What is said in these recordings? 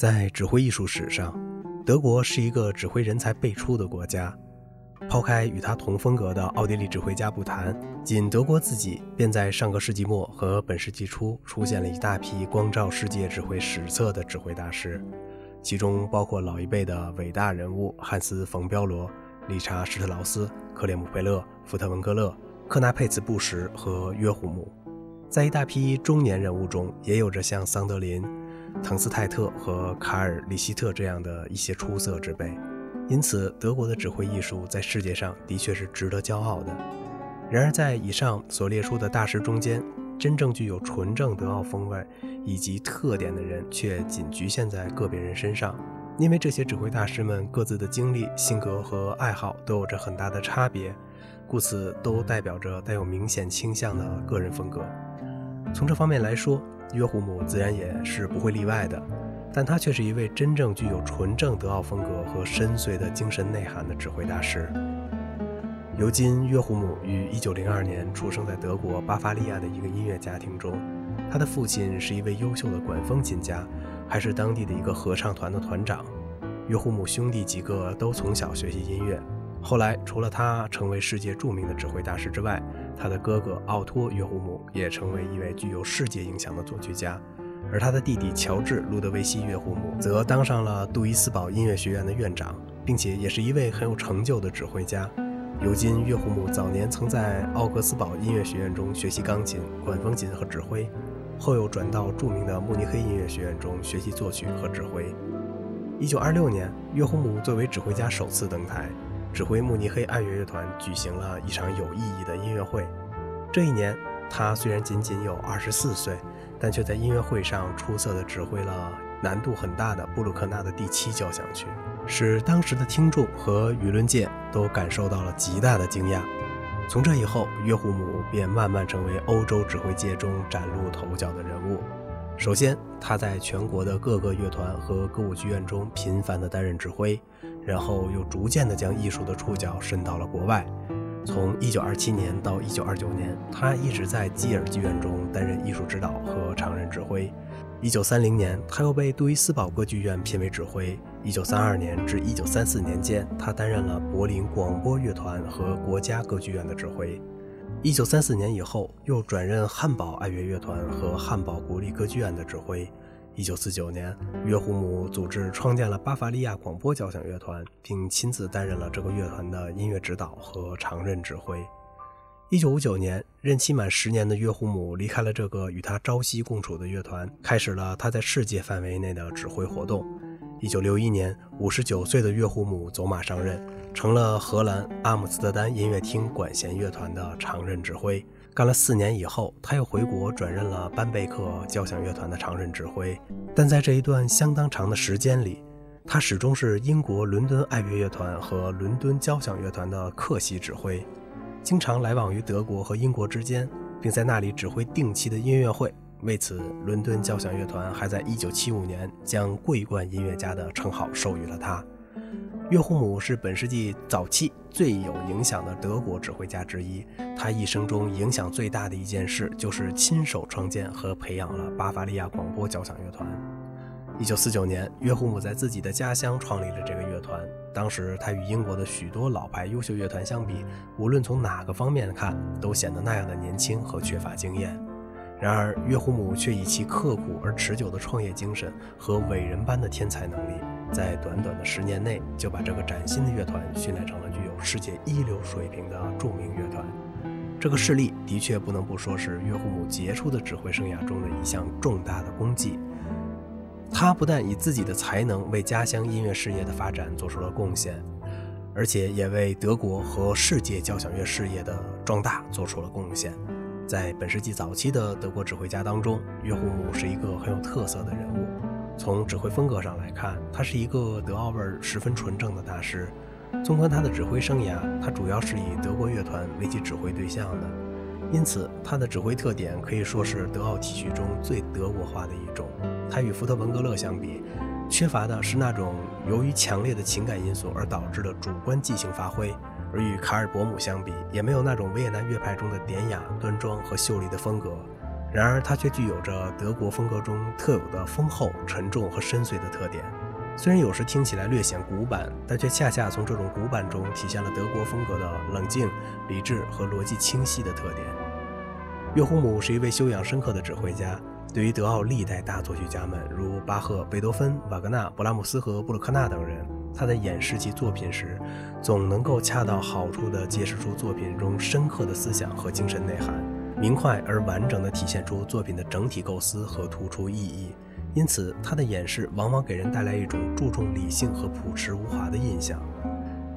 在指挥艺术史上，德国是一个指挥人才辈出的国家。抛开与他同风格的奥地利指挥家不谈，仅德国自己便在上个世纪末和本世纪初出现了一大批光照世界指挥史册的指挥大师，其中包括老一辈的伟大人物汉斯·冯·彪罗、理查·施特劳斯、克列姆佩勒、福特文格勒、克纳佩茨布什和约胡姆。在一大批中年人物中，也有着像桑德林。滕斯泰特和卡尔里希特这样的一些出色之辈，因此德国的指挥艺术在世界上的确是值得骄傲的。然而，在以上所列出的大师中间，真正具有纯正德奥风味以及特点的人却仅局限在个别人身上，因为这些指挥大师们各自的经历、性格和爱好都有着很大的差别，故此都代表着带有明显倾向的个人风格。从这方面来说，约胡姆自然也是不会例外的，但他却是一位真正具有纯正德奥风格和深邃的精神内涵的指挥大师。尤金·约胡姆于1902年出生在德国巴伐利亚的一个音乐家庭中，他的父亲是一位优秀的管风琴家，还是当地的一个合唱团的团长。约胡姆兄弟几个都从小学习音乐。后来，除了他成为世界著名的指挥大师之外，他的哥哥奥托·约胡姆也成为一位具有世界影响的作曲家，而他的弟弟乔治·路德维希·约胡姆则当上了杜伊斯堡音乐学院的院长，并且也是一位很有成就的指挥家。尤金·约胡姆早年曾在奥格斯堡音乐学院中学习钢琴、管风琴和指挥，后又转到著名的慕尼黑音乐学院中学习作曲和指挥。1926年，约胡姆作为指挥家首次登台。指挥慕尼黑爱乐乐团举行了一场有意义的音乐会。这一年，他虽然仅仅有二十四岁，但却在音乐会上出色地指挥了难度很大的布鲁克纳的第七交响曲，使当时的听众和舆论界都感受到了极大的惊讶。从这以后，约胡姆便慢慢成为欧洲指挥界中崭露头角的人物。首先，他在全国的各个乐团和歌舞剧院中频繁地担任指挥。然后又逐渐地将艺术的触角伸到了国外。从1927年到1929年，他一直在基尔剧院中担任艺术指导和常任指挥。1930年，他又被杜伊斯堡歌剧院聘为指挥。1932年至1934年间，他担任了柏林广播乐团和国家歌剧院的指挥。1934年以后，又转任汉堡爱乐乐团和汉堡国立歌剧院的指挥。一九四九年，约胡姆组织创建了巴伐利亚广播交响乐团，并亲自担任了这个乐团的音乐指导和常任指挥。一九五九年，任期满十年的约胡姆离开了这个与他朝夕共处的乐团，开始了他在世界范围内的指挥活动。一九六一年，五十九岁的约胡姆走马上任，成了荷兰阿姆斯特丹音乐厅管弦乐团的常任指挥。干了四年以后，他又回国转任了班贝克交响乐团的常任指挥。但在这一段相当长的时间里，他始终是英国伦敦爱乐乐团和伦敦交响乐团的客席指挥，经常来往于德国和英国之间，并在那里指挥定期的音乐会。为此，伦敦交响乐团还在1975年将桂冠音乐家的称号授予了他。约胡姆是本世纪早期最有影响的德国指挥家之一。他一生中影响最大的一件事，就是亲手创建和培养了巴伐利亚广播交响乐团。一九四九年，约胡姆在自己的家乡创立了这个乐团。当时，他与英国的许多老牌优秀乐团相比，无论从哪个方面看，都显得那样的年轻和缺乏经验。然而，约胡姆却以其刻苦而持久的创业精神和伟人般的天才能力。在短短的十年内，就把这个崭新的乐团训练成了具有世界一流水平的著名乐团。这个事例的确不能不说是约胡姆杰出的指挥生涯中的一项重大的功绩。他不但以自己的才能为家乡音乐事业的发展做出了贡献，而且也为德国和世界交响乐事业的壮大做出了贡献。在本世纪早期的德国指挥家当中，约胡姆是一个很有特色的人物。从指挥风格上来看，他是一个德奥味儿十分纯正的大师。纵观他的指挥生涯，他主要是以德国乐团为其指挥对象的，因此他的指挥特点可以说是德奥体系中最德国化的一种。他与福特文格勒相比，缺乏的是那种由于强烈的情感因素而导致的主观即兴发挥；而与卡尔伯姆相比，也没有那种维也纳乐派中的典雅、端庄和秀丽的风格。然而他却具有着德国风格中特有的丰厚、沉重和深邃的特点。虽然有时听起来略显古板，但却恰恰从这种古板中体现了德国风格的冷静、理智和逻辑清晰的特点。岳胡姆是一位修养深刻的指挥家。对于德奥历代大作曲家们，如巴赫、贝多芬、瓦格纳、布拉姆斯和布鲁克纳等人，他在演示其作品时，总能够恰到好处地揭示出作品中深刻的思想和精神内涵，明快而完整地体现出作品的整体构思和突出意义。因此，他的演示往往给人带来一种注重理性和朴实无华的印象。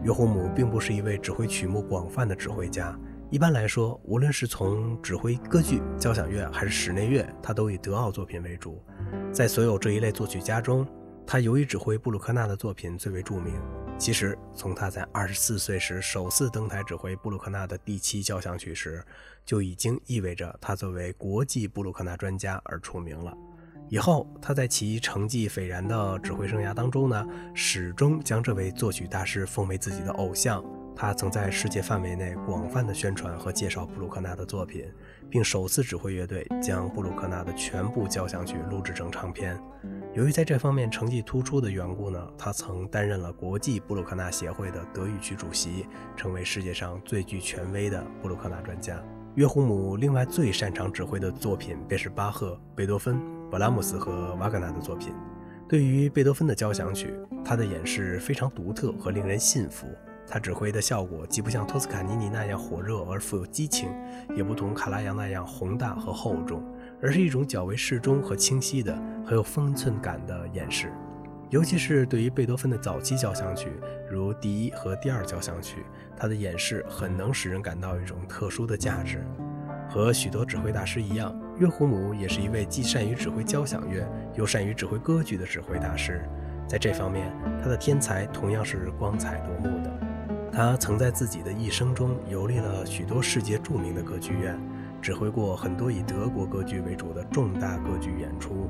约胡姆并不是一位指挥曲目广泛的指挥家。一般来说，无论是从指挥歌剧、交响乐还是室内乐，他都以德奥作品为主。在所有这一类作曲家中，他由于指挥布鲁克纳的作品最为著名。其实，从他在二十四岁时首次登台指挥布鲁克纳的第七交响曲时，就已经意味着他作为国际布鲁克纳专家而出名了。以后，他在其成绩斐然的指挥生涯当中呢，始终将这位作曲大师奉为自己的偶像。他曾在世界范围内广泛的宣传和介绍布鲁克纳的作品，并首次指挥乐队将布鲁克纳的全部交响曲录制成唱片。由于在这方面成绩突出的缘故呢，他曾担任了国际布鲁克纳协会的德语区主席，成为世界上最具权威的布鲁克纳专家。约胡姆另外最擅长指挥的作品便是巴赫、贝多芬、勃拉姆斯和瓦格纳的作品。对于贝多芬的交响曲，他的演示非常独特和令人信服。他指挥的效果既不像托斯卡尼尼那样火热而富有激情，也不同卡拉扬那样宏大和厚重，而是一种较为适中和清晰的、很有分寸感的演示。尤其是对于贝多芬的早期交响曲，如第一和第二交响曲，他的演示很能使人感到一种特殊的价值。和许多指挥大师一样，约胡姆也是一位既善于指挥交响乐，又善于指挥歌剧的指挥大师。在这方面，他的天才同样是光彩夺目的。他曾在自己的一生中游历了许多世界著名的歌剧院，指挥过很多以德国歌剧为主的重大歌剧演出，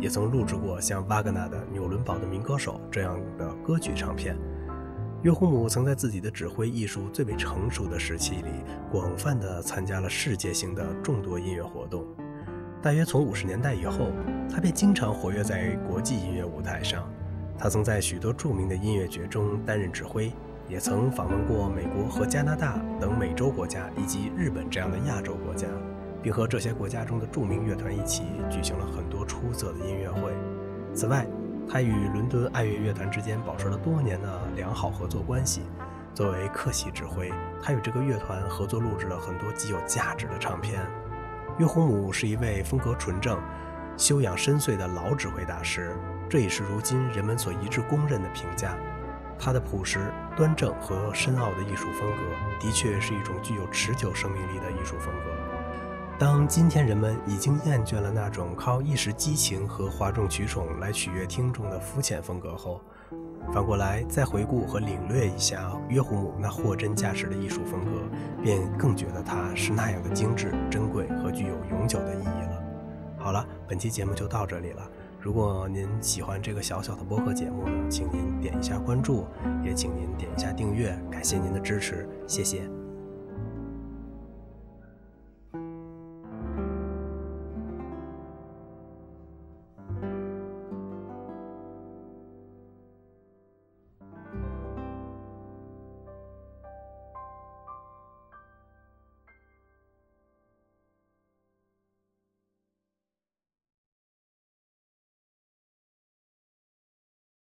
也曾录制过像瓦格纳的《纽伦堡的民歌手》这样的歌剧唱片。约胡姆曾在自己的指挥艺术最为成熟的时期里，广泛地参加了世界性的众多音乐活动。大约从五十年代以后，他便经常活跃在国际音乐舞台上。他曾在许多著名的音乐节中担任指挥。也曾访问过美国和加拿大等美洲国家，以及日本这样的亚洲国家，并和这些国家中的著名乐团一起举行了很多出色的音乐会。此外，他与伦敦爱乐乐团之间保持了多年的良好合作关系。作为客席指挥，他与这个乐团合作录制了很多极有价值的唱片。约胡姆是一位风格纯正、修养深邃的老指挥大师，这也是如今人们所一致公认的评价。他的朴实、端正和深奥的艺术风格，的确是一种具有持久生命力的艺术风格。当今天人们已经厌倦了那种靠一时激情和哗众取宠来取悦听众的肤浅风格后，反过来再回顾和领略一下约胡姆那货真价实的艺术风格，便更觉得它是那样的精致、珍贵和具有永久的意义了。好了，本期节目就到这里了。如果您喜欢这个小小的播客节目呢，请您点一下关注，也请您点一下订阅，感谢您的支持，谢谢。